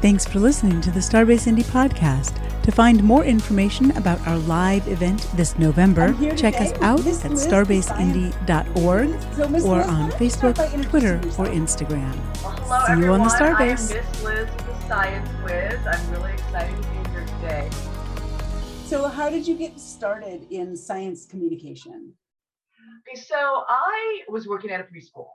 Thanks for listening to the Starbase Indy podcast. To find more information about our live event this November, check us out at starbaseindy.org or on Facebook, Twitter, or Instagram. Well, hello, See you everyone. on the Starbase. I am Miss Liz with the Science Whiz. I'm really excited to be here today. So, how did you get started in science communication? Okay, so I was working at a preschool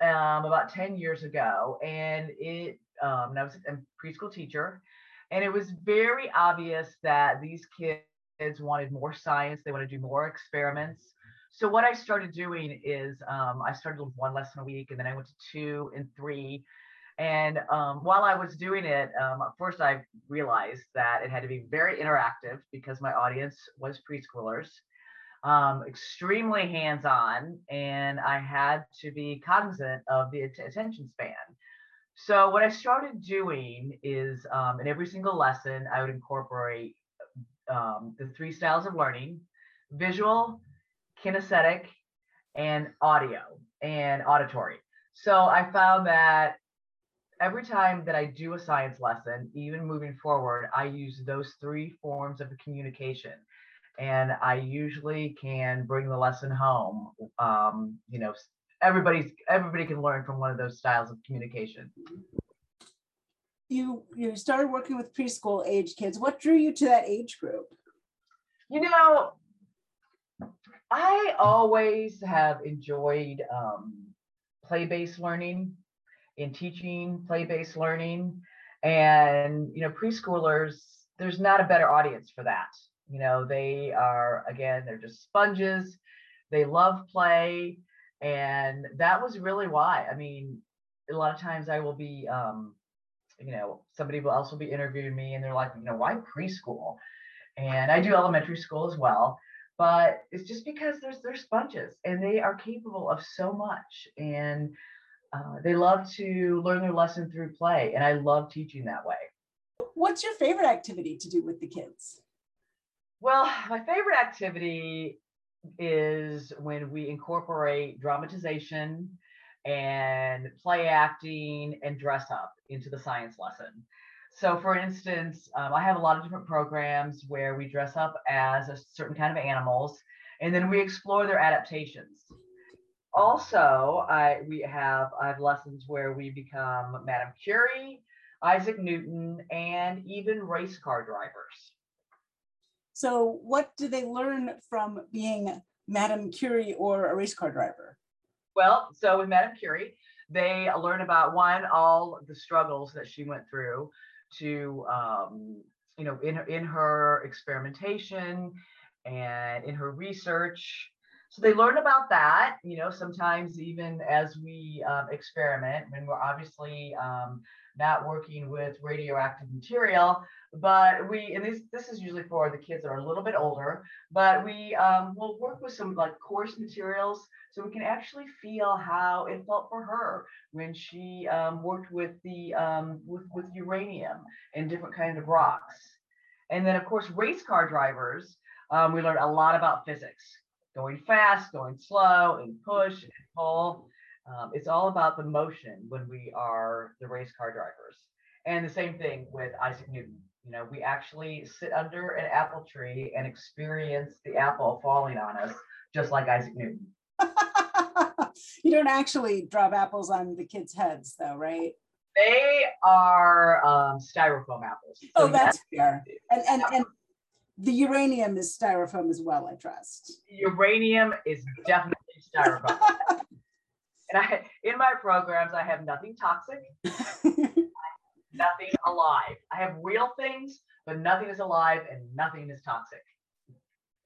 um, about 10 years ago, and it um, and I was a preschool teacher, and it was very obvious that these kids wanted more science. They want to do more experiments. So what I started doing is um, I started with one lesson a week, and then I went to two and three. And um, while I was doing it, um, first I realized that it had to be very interactive because my audience was preschoolers, um, extremely hands-on, and I had to be cognizant of the attention span. So what I started doing is um, in every single lesson, I would incorporate um, the three styles of learning: visual, kinesthetic, and audio and auditory. So I found that every time that I do a science lesson, even moving forward, I use those three forms of communication. And I usually can bring the lesson home. Um, you know, everybody's everybody can learn from one of those styles of communication. You you started working with preschool age kids. What drew you to that age group? You know, I always have enjoyed um, play-based learning in teaching, play-based learning, and you know, preschoolers. There's not a better audience for that. You know, they are again, they're just sponges. They love play, and that was really why. I mean, a lot of times I will be, um, you know, somebody else will be interviewing me, and they're like, you know, why preschool? and I do elementary school as well. But it's just because there's they're sponges and they are capable of so much, and uh, they love to learn their lesson through play, and I love teaching that way. What's your favorite activity to do with the kids? Well, my favorite activity is when we incorporate dramatization and play acting and dress up into the science lesson. So, for instance, um, I have a lot of different programs where we dress up as a certain kind of animals and then we explore their adaptations. Also, I we have I have lessons where we become Madame Curie, Isaac Newton, and even race car drivers. So, what do they learn from being Madame Curie or a race car driver? Well, so with Madame Curie, they learn about one, all the struggles that she went through to, um, you know, in her, in her experimentation and in her research. So they learn about that, you know, sometimes even as we um, experiment, when we're obviously um, not working with radioactive material, but we, and this, this is usually for the kids that are a little bit older, but we um, will work with some like coarse materials so we can actually feel how it felt for her when she um, worked with the um, with, with uranium and different kinds of rocks. And then of course, race car drivers, um, we learned a lot about physics, going fast, going slow, and push and pull. Um, it's all about the motion when we are the race car drivers. And the same thing with Isaac Newton. You know, we actually sit under an apple tree and experience the apple falling on us, just like Isaac Newton. you don't actually drop apples on the kids' heads, though, right? They are um, styrofoam apples. Oh, that's fair. And and and the uranium is styrofoam as well, I trust. uranium is definitely styrofoam. and I, in my programs, I have nothing toxic, nothing alive. I have real things, but nothing is alive and nothing is toxic.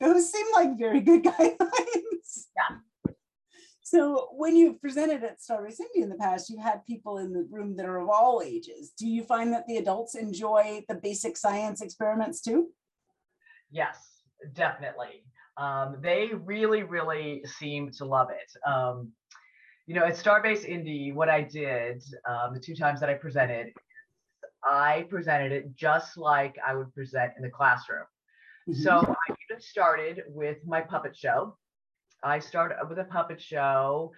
Those seem like very good guidelines. Yeah. So when you've presented at Starbase India in the past, you had people in the room that are of all ages. Do you find that the adults enjoy the basic science experiments too? Yes, definitely. Um, they really, really seem to love it. Um, you know, at Starbase Indy, what I did um, the two times that I presented, I presented it just like I would present in the classroom. So I even started with my puppet show. I start with a puppet show.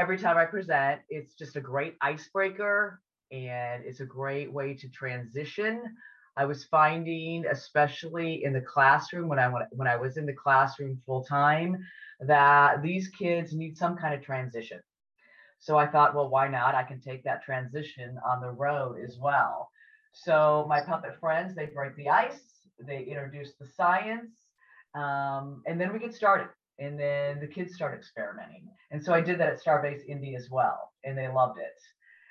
Every time I present, it's just a great icebreaker. and it's a great way to transition. I was finding, especially in the classroom, when I when I was in the classroom full time, that these kids need some kind of transition. So I thought, well, why not? I can take that transition on the road as well. So my puppet friends, they break the ice, they introduce the science, um, and then we get started. And then the kids start experimenting. And so I did that at Starbase Indy as well, and they loved it.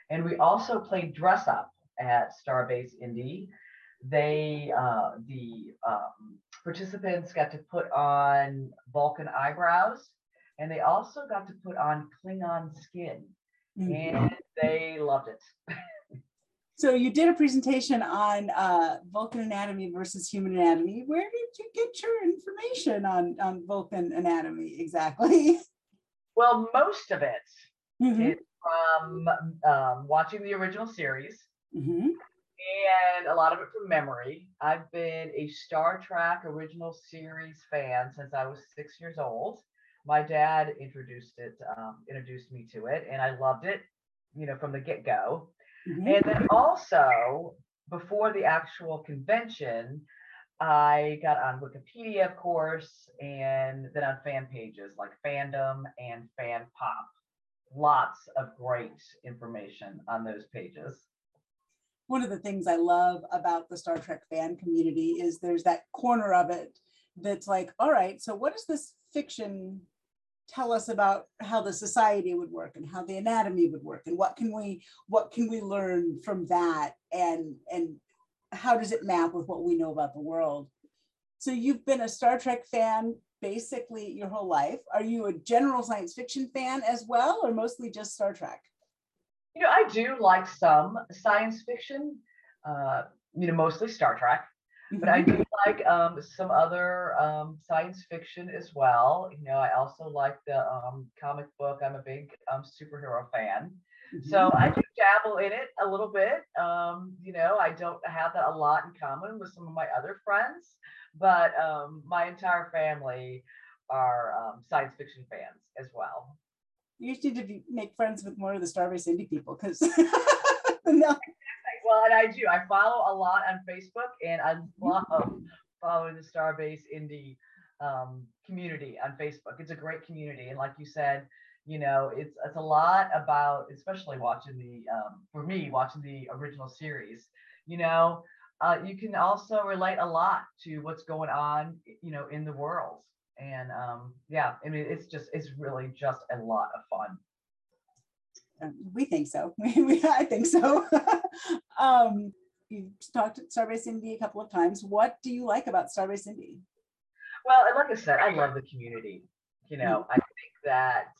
And we also played dress up at Starbase Indy. They, uh, the um, participants got to put on Vulcan eyebrows, and they also got to put on Klingon skin, mm-hmm. and they loved it. So you did a presentation on uh, Vulcan anatomy versus human anatomy. Where did you get your information on, on Vulcan anatomy exactly? Well, most of it mm-hmm. is from um, watching the original series mm-hmm. and a lot of it from memory. I've been a Star Trek original series fan since I was six years old. My dad introduced it, um, introduced me to it, and I loved it, you know, from the get go. Mm-hmm. And then also, before the actual convention, I got on Wikipedia, of course, and then on fan pages like Fandom and Fan Pop. Lots of great information on those pages. One of the things I love about the Star Trek fan community is there's that corner of it that's like, all right, so what is this fiction tell us about how the society would work and how the anatomy would work and what can we what can we learn from that and and how does it map with what we know about the world? So you've been a star trek fan basically your whole life. Are you a general science fiction fan as well or mostly just star trek? You know i do like some science fiction uh, you know mostly star trek but I mm-hmm. do like um, some other um, science fiction as well. You know, I also like the um, comic book. I'm a big um, superhero fan. Mm-hmm. So I do dabble in it a little bit. Um, you know, I don't have that a lot in common with some of my other friends, but um, my entire family are um, science fiction fans as well. You need to make friends with more of the Starbase Indy people because no, well, and I do. I follow a lot on Facebook, and I love following the Starbase Indy um, community on Facebook. It's a great community, and like you said, you know, it's it's a lot about, especially watching the um, for me watching the original series. You know, uh, you can also relate a lot to what's going on, you know, in the world. And um, yeah, I mean, it's just it's really just a lot of fun. Um, we think so. We, we I think so. um, you talked at Starbase Indy a couple of times. What do you like about Starbase Indy? Well, like I said, I love the community. You know, mm-hmm. I think that,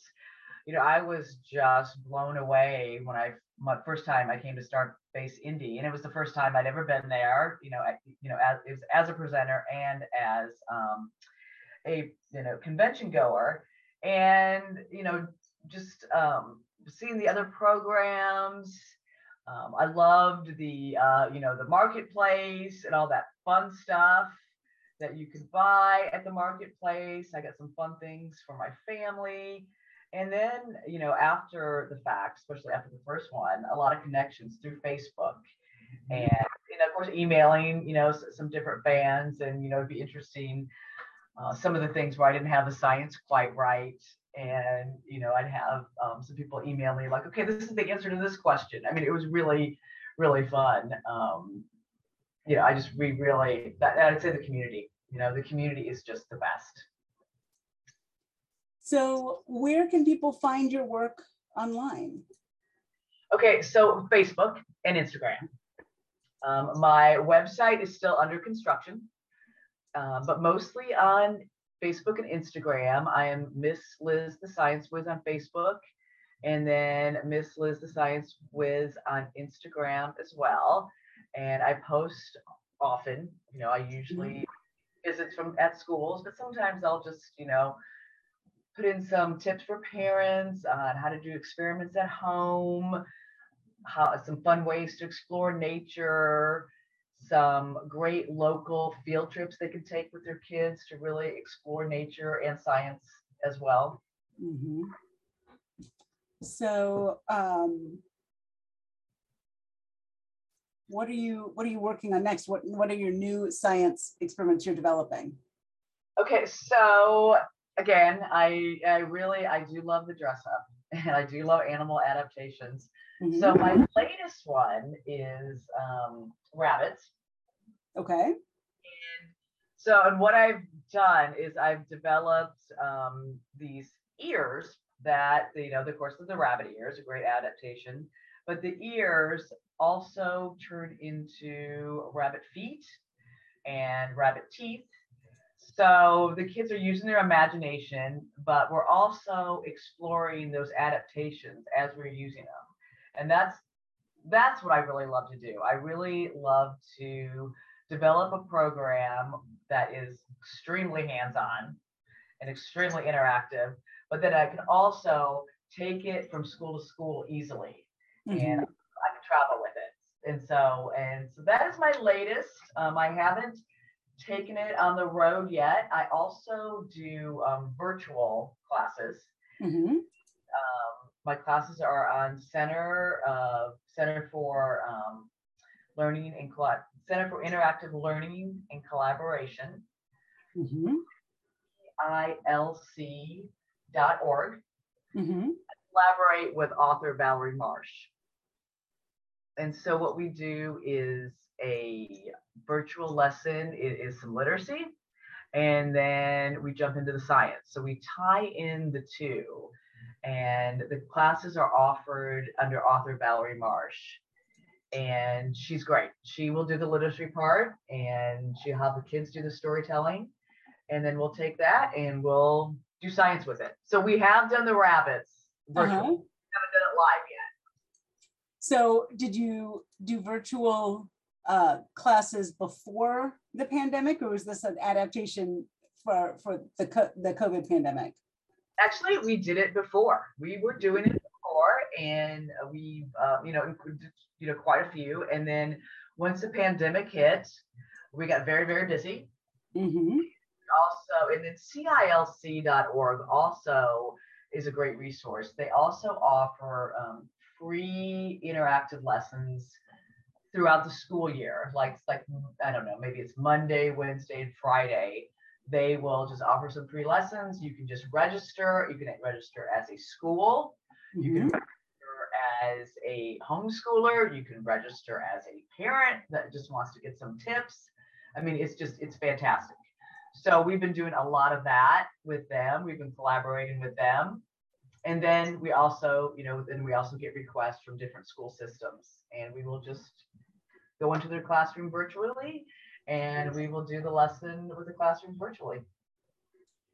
you know, I was just blown away when I my first time I came to Starbase Indy, and it was the first time I'd ever been there. You know, I, you know, as as a presenter and as um, a you know convention goer, and you know, just um, seeing the other programs. Um, I loved the uh, you know the marketplace and all that fun stuff that you could buy at the marketplace. I got some fun things for my family. And then, you know, after the fact, especially after the first one, a lot of connections through Facebook and, you know, of course, emailing, you know, some different fans and, you know, it'd be interesting. Uh, some of the things where I didn't have the science quite right and you know i'd have um, some people email me like okay this is the answer to this question. I mean it was really really fun um, you know i just we really that i'd say the community you know the community is just the best. So where can people find your work online? Okay so facebook and instagram. Um, my website is still under construction uh, but mostly on Facebook and Instagram. I am Miss Liz the Science Whiz on Facebook, and then Miss Liz the Science Whiz on Instagram as well. And I post often. You know, I usually mm-hmm. visits from at schools, but sometimes I'll just you know put in some tips for parents on how to do experiments at home, how some fun ways to explore nature some great local field trips they can take with their kids to really explore nature and science as well. Mm-hmm. So, um, what are you what are you working on next? What what are your new science experiments you're developing? Okay, so again, I I really I do love the dress up and I do love animal adaptations. Mm-hmm. So my latest one is um, rabbits. Okay. And so and what I've done is I've developed um, these ears that you know, of course, of the rabbit ears, a great adaptation, but the ears also turn into rabbit feet and rabbit teeth. So the kids are using their imagination, but we're also exploring those adaptations as we're using them. And that's that's what I really love to do. I really love to develop a program that is extremely hands-on and extremely interactive, but that I can also take it from school to school easily. Mm-hmm. And I can travel with it. And so, and so that is my latest. Um, I haven't taken it on the road yet. I also do um, virtual classes. Mm-hmm. Um, my classes are on Center uh, Center for um, Learning and Center for Interactive Learning and Collaboration. Mm-hmm. ILC.org. Mm-hmm. Collaborate with author Valerie Marsh. And so what we do is a virtual lesson, it is some literacy, and then we jump into the science. So we tie in the two, and the classes are offered under author Valerie Marsh. And she's great. She will do the literacy part, and she'll have the kids do the storytelling, and then we'll take that and we'll do science with it. So we have done the rabbits virtually. Uh-huh. haven't done it live yet. So did you do virtual uh, classes before the pandemic, or was this an adaptation for for the the COVID pandemic? Actually, we did it before. We were doing it and we, uh, you know, you know quite a few. And then once the pandemic hit, we got very very busy. Mm-hmm. Also, and then CILC.org also is a great resource. They also offer um, free interactive lessons throughout the school year. Like like I don't know, maybe it's Monday, Wednesday, and Friday. They will just offer some free lessons. You can just register. You can register as a school. Mm-hmm. You can mm-hmm. register as a homeschooler. You can register as a parent that just wants to get some tips. I mean, it's just it's fantastic. So we've been doing a lot of that with them. We've been collaborating with them and then we also, you know, then we also get requests from different school systems, and we will just go into their classroom virtually, and we will do the lesson with the classroom virtually.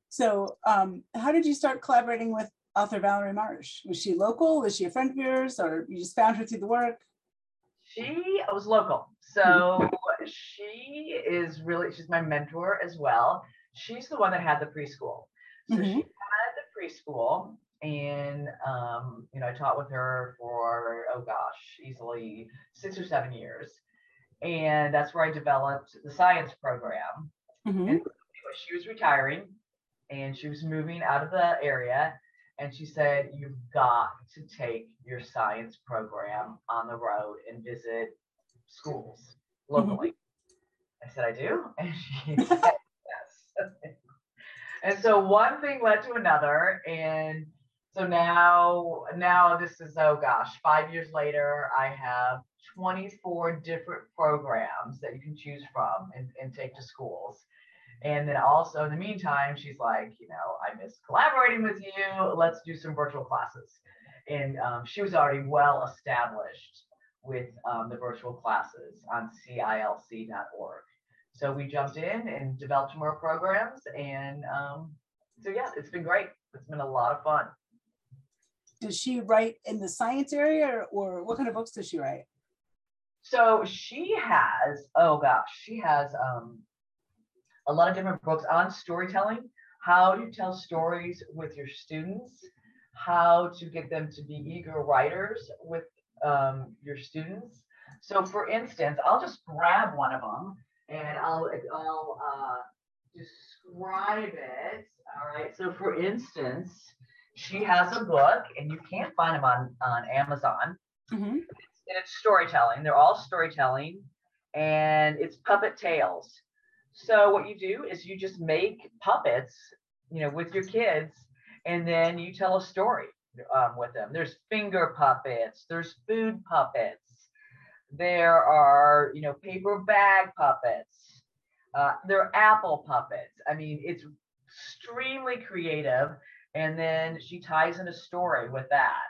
So, um, how did you start collaborating with author Valerie Marsh? Was she local? Was she a friend of yours, or you just found her through the work? She was local, so she is really she's my mentor as well. She's the one that had the preschool. So mm-hmm. she had the preschool and um, you know, I taught with her for oh gosh, easily six or seven years, and that's where I developed the science program. Mm-hmm. And she was retiring, and she was moving out of the area, and she said, "You've got to take your science program on the road and visit schools locally." Mm-hmm. I said, "I do," and she said, "Yes." and so one thing led to another, and so now, now this is, oh gosh, five years later, I have 24 different programs that you can choose from and, and take to schools. And then also in the meantime, she's like, you know, I miss collaborating with you. Let's do some virtual classes. And um, she was already well established with um, the virtual classes on CILC.org. So we jumped in and developed more programs. And um, so, yeah, it's been great. It's been a lot of fun does she write in the science area or, or what kind of books does she write? So she has, oh gosh, she has um, a lot of different books on storytelling, how to tell stories with your students, how to get them to be eager writers with um, your students. So for instance, I'll just grab one of them and I'll, I'll uh, describe it. All right. So for instance, she has a book, and you can't find them on on Amazon. Mm-hmm. It's and it's storytelling. They're all storytelling, and it's puppet tales. So what you do is you just make puppets, you know, with your kids, and then you tell a story um, with them. There's finger puppets. There's food puppets. There are, you know, paper bag puppets. Uh, there are apple puppets. I mean, it's extremely creative. And then she ties in a story with that.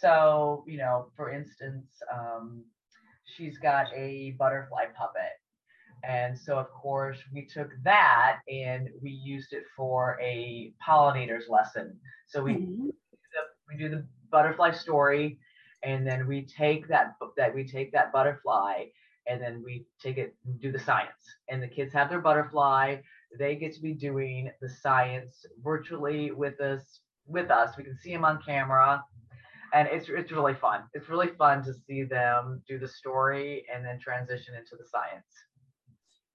So, you know, for instance, um, she's got a butterfly puppet. And so, of course, we took that and we used it for a pollinators lesson. So we mm-hmm. we do the butterfly story, and then we take that that we take that butterfly, and then we take it do the science. And the kids have their butterfly. They get to be doing the science virtually with us. With us, we can see them on camera and it's it's really fun. It's really fun to see them do the story and then transition into the science.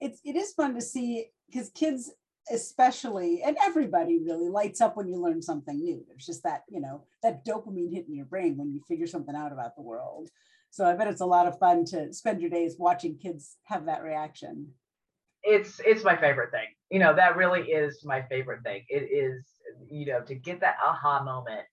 It's it is fun to see because kids especially and everybody really lights up when you learn something new. There's just that, you know, that dopamine hit in your brain when you figure something out about the world. So I bet it's a lot of fun to spend your days watching kids have that reaction. It's it's my favorite thing. You know, that really is my favorite thing. It is, you know, to get that aha moment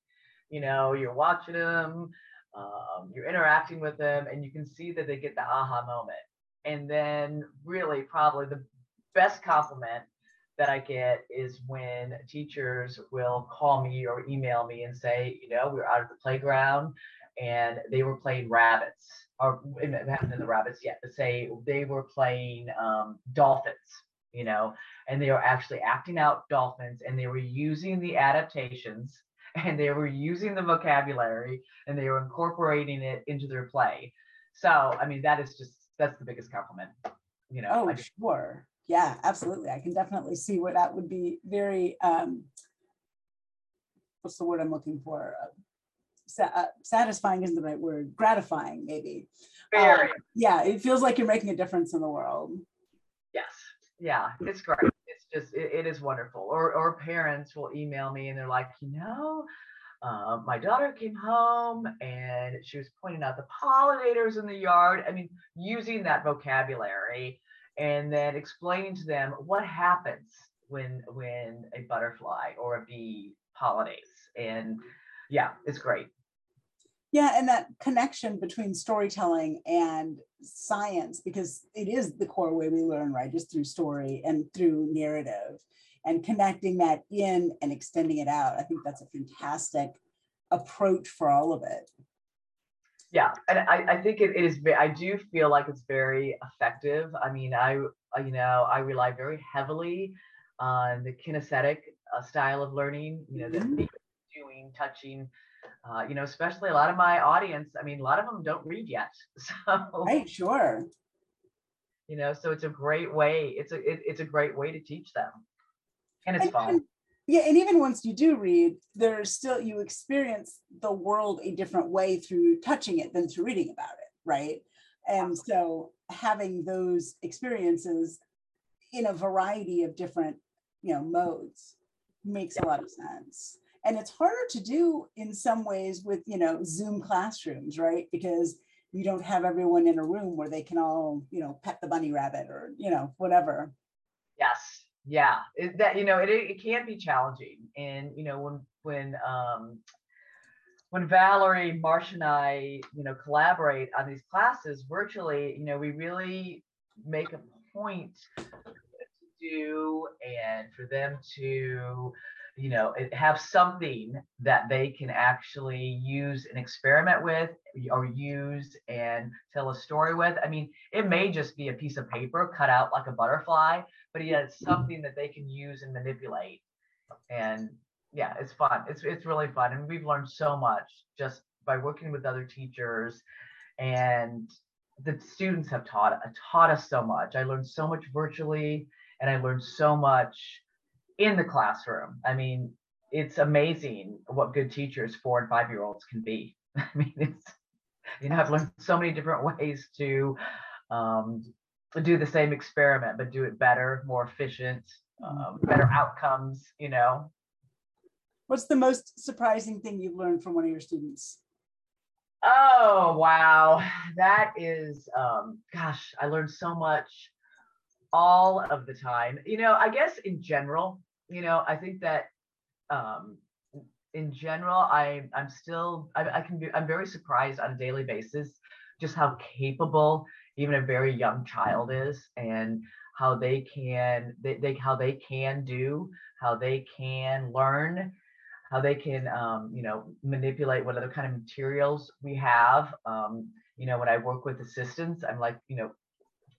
you know you're watching them um, you're interacting with them and you can see that they get the aha moment and then really probably the best compliment that I get is when teachers will call me or email me and say, you know, we are out of the playground and they were playing rabbits, or it hasn't been the rabbits yet, but say they were playing um, dolphins, you know, and they were actually acting out dolphins and they were using the adaptations and they were using the vocabulary and they were incorporating it into their play. So, I mean, that is just that's the biggest compliment. You know. Oh, just, sure. Yeah, absolutely. I can definitely see where that would be very um what's the word I'm looking for? Uh, sa- uh, satisfying isn't the right word. Gratifying, maybe. Very. Um, yeah, it feels like you're making a difference in the world. Yes. Yeah, it's great It's just it, it is wonderful. Or or parents will email me and they're like, you know, uh, my daughter came home and she was pointing out the pollinators in the yard. I mean, using that vocabulary and then explaining to them what happens when when a butterfly or a bee pollinates. And yeah, it's great. Yeah, and that connection between storytelling and science, because it is the core way we learn, right? Just through story and through narrative and connecting that in and extending it out. I think that's a fantastic approach for all of it. Yeah, and I, I think it is. I do feel like it's very effective. I mean, I you know I rely very heavily on the kinesthetic uh, style of learning. You know, mm-hmm. doing, touching, uh, you know, especially a lot of my audience, I mean, a lot of them don't read yet. So right, sure. You know, so it's a great way. It's a it, it's a great way to teach them, and it's and, fun. Yeah, and even once you do read, there's still you experience the world a different way through touching it than through reading about it, right? And so having those experiences in a variety of different, you know, modes makes a lot of sense. And it's harder to do in some ways with you know zoom classrooms right? Because you don't have everyone in a room where they can all you know pet the bunny rabbit or you know whatever. Yes yeah it, that you know it, it can be challenging and you know when when um when Valerie, Marsh, and I, you know, collaborate on these classes virtually, you know, we really make a point to do and for them to you know have something that they can actually use and experiment with or use and tell a story with. I mean it may just be a piece of paper cut out like a butterfly but yeah it's mm-hmm. something that they can use and manipulate. And yeah it's fun. It's it's really fun and we've learned so much just by working with other teachers. And the students have taught taught us so much. I learned so much virtually and i learned so much in the classroom. I mean, it's amazing what good teachers four and five year olds can be. I mean, it's you know, I've learned so many different ways to um, do the same experiment, but do it better, more efficient, um, better outcomes. You know. What's the most surprising thing you've learned from one of your students? Oh, Oh wow, that is um, gosh, I learned so much all of the time. You know, I guess in general, you know, I think that um, in general, I I'm still I, I can be I'm very surprised on a daily basis just how capable even a very young child is and how they can they, they how they can do how they can learn how they can um, you know manipulate what other kind of materials we have. Um, you know when i work with assistants i'm like you know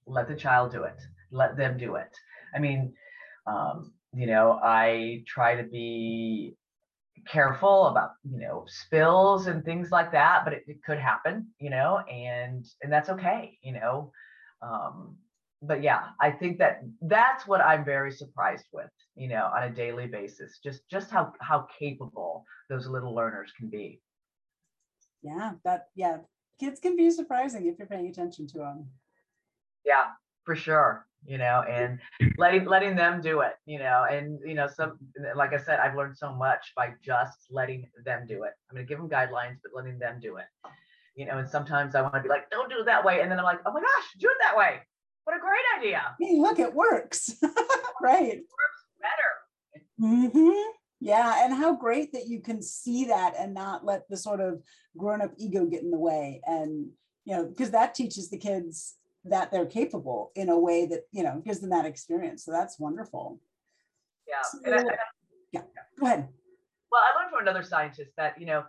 let the child do it. Let them do it. I mean um, you know i try to be careful about you know spills and things like that but it, it could happen you know and and that's okay you know um, but yeah, I think that that's what I'm very surprised with, you know, on a daily basis, just just how how capable those little learners can be. Yeah, that yeah, kids can be surprising if you're paying attention to them. Yeah, for sure. You know, and letting letting them do it, you know, and you know, some like I said, I've learned so much by just letting them do it. I'm gonna give them guidelines, but letting them do it. You know, and sometimes I want to be like, don't do it that way. And then I'm like, oh my gosh, do it that way what a great idea. Hey, look, it works. right. It works better. Mm-hmm. Yeah. And how great that you can see that and not let the sort of grown up ego get in the way. And, you know, because that teaches the kids that they're capable in a way that, you know, gives them that experience. So that's wonderful. Yeah. So, I, I, yeah. Go ahead. Well, I learned from another scientist that, you know,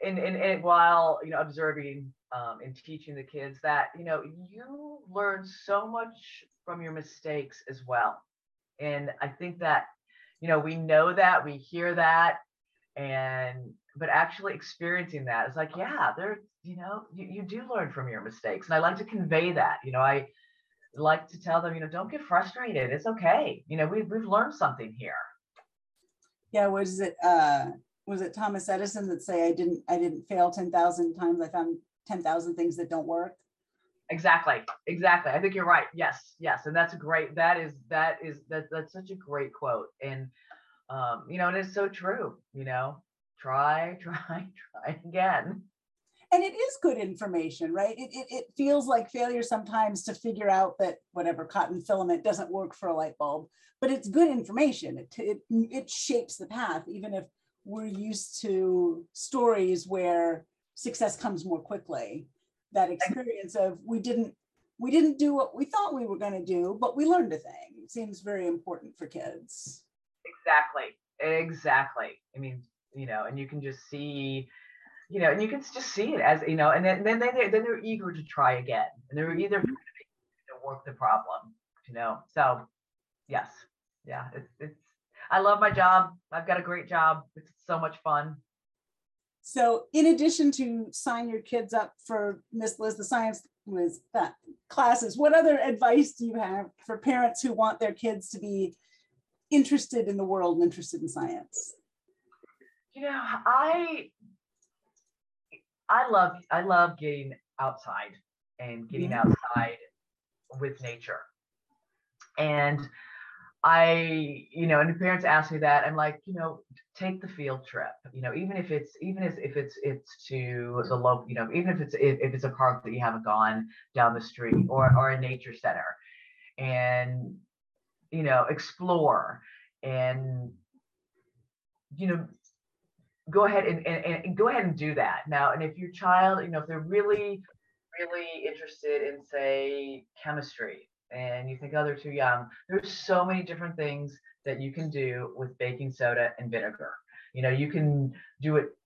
in, in, in while, you know, observing um, and teaching the kids that you know you learn so much from your mistakes as well and i think that you know we know that we hear that and but actually experiencing that is like yeah there you know you, you do learn from your mistakes and i like to convey that you know i like to tell them you know don't get frustrated it's okay you know we've, we've learned something here yeah was it uh was it thomas edison that say i didn't i didn't fail 10,000 times i found 10,000 things that don't work. Exactly. Exactly. I think you're right. Yes. Yes. And that's a great, that is, that is, that, that's such a great quote. And, um, you know, and it's so true, you know, try, try, try again. And it is good information, right? It, it, it feels like failure sometimes to figure out that whatever cotton filament doesn't work for a light bulb, but it's good information. It, it, it shapes the path, even if we're used to stories where success comes more quickly. That experience of we didn't we didn't do what we thought we were going to do, but we learned a thing. It seems very important for kids. Exactly. Exactly. I mean, you know, and you can just see, you know, and you can just see it as, you know, and then then they then they're eager to try again, and they're either mm-hmm. trying to work the problem, you know. So, yes, yeah, it's it's. I love my job. I've got a great job. It's so much fun. So in addition to sign your kids up for Miss Liz, the science was that classes, what other advice do you have for parents who want their kids to be interested in the world and interested in science? You know, I I love I love getting outside and getting outside with nature. And I, you know, and parents ask me that, I'm like, you know, take the field trip. You know, even if it's even if, if it's it's to the local, you know, even if it's if, if it's a park that you haven't gone down the street or or a nature center, and you know, explore and you know go ahead and, and, and go ahead and do that now and if your child you know if they're really really interested in say chemistry and you think, oh, they're too young. There's so many different things that you can do with baking soda and vinegar. You know, you can do it.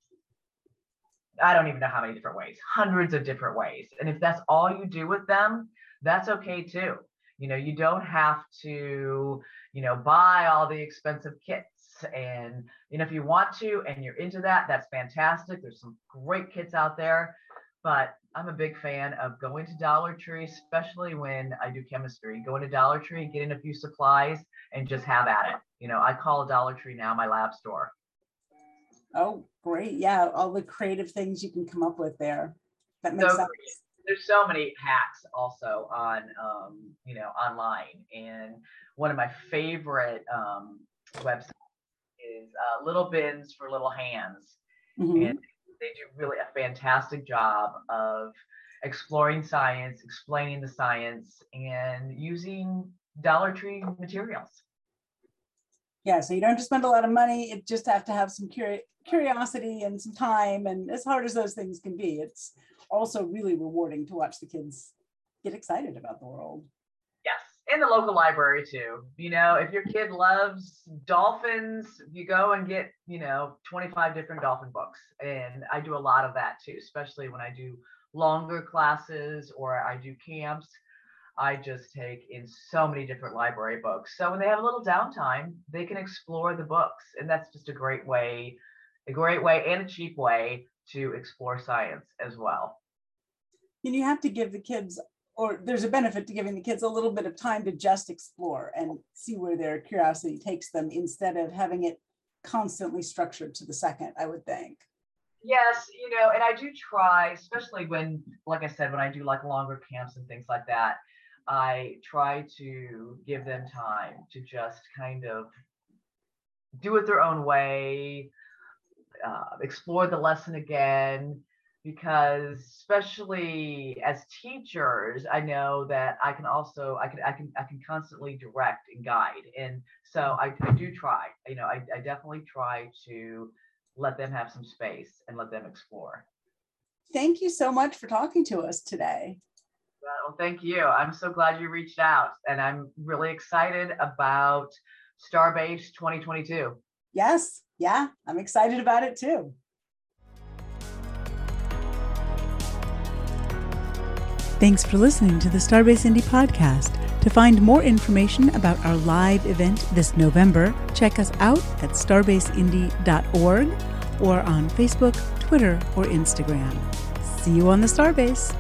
I don't even know how many different ways, hundreds of different ways. And if that's all you do with them, that's okay too. You know, you don't have to, you know, buy all the expensive kits. And, you know, if you want to and you're into that, that's fantastic. There's some great kits out there. But I'm a big fan of going to Dollar Tree, especially when I do chemistry. Going to Dollar Tree, getting a few supplies, and just have at it. You know, I call a Dollar Tree now my lab store. Oh, great! Yeah, all the creative things you can come up with there. That makes so sense. There's so many hacks also on, um, you know, online, and one of my favorite um, websites is uh, Little Bins for Little Hands, mm-hmm. and they do really a fantastic job of exploring science, explaining the science, and using Dollar Tree materials. Yeah, so you don't have to spend a lot of money. You just have to have some curi- curiosity and some time. And as hard as those things can be, it's also really rewarding to watch the kids get excited about the world. In the local library too. You know, if your kid loves dolphins, you go and get, you know, 25 different dolphin books. And I do a lot of that too, especially when I do longer classes or I do camps. I just take in so many different library books. So when they have a little downtime, they can explore the books. And that's just a great way, a great way and a cheap way to explore science as well. And you have to give the kids, or there's a benefit to giving the kids a little bit of time to just explore and see where their curiosity takes them instead of having it constantly structured to the second, I would think. Yes, you know, and I do try, especially when, like I said, when I do like longer camps and things like that, I try to give them time to just kind of do it their own way, uh, explore the lesson again, because especially as teachers, I know that I can also I can I can I can constantly direct and guide, and so mm. I, I do try. You know, I, I definitely try to let them have some space and let them explore. Thank you so much for talking to us today. Well, thank you. I'm so glad you reached out, and I'm really excited about Starbase 2022. Yes, yeah, I'm excited about it too. Thanks for listening to the Starbase Indy podcast. To find more information about our live event this November, check us out at starbaseindy.org or on Facebook, Twitter, or Instagram. See you on the Starbase.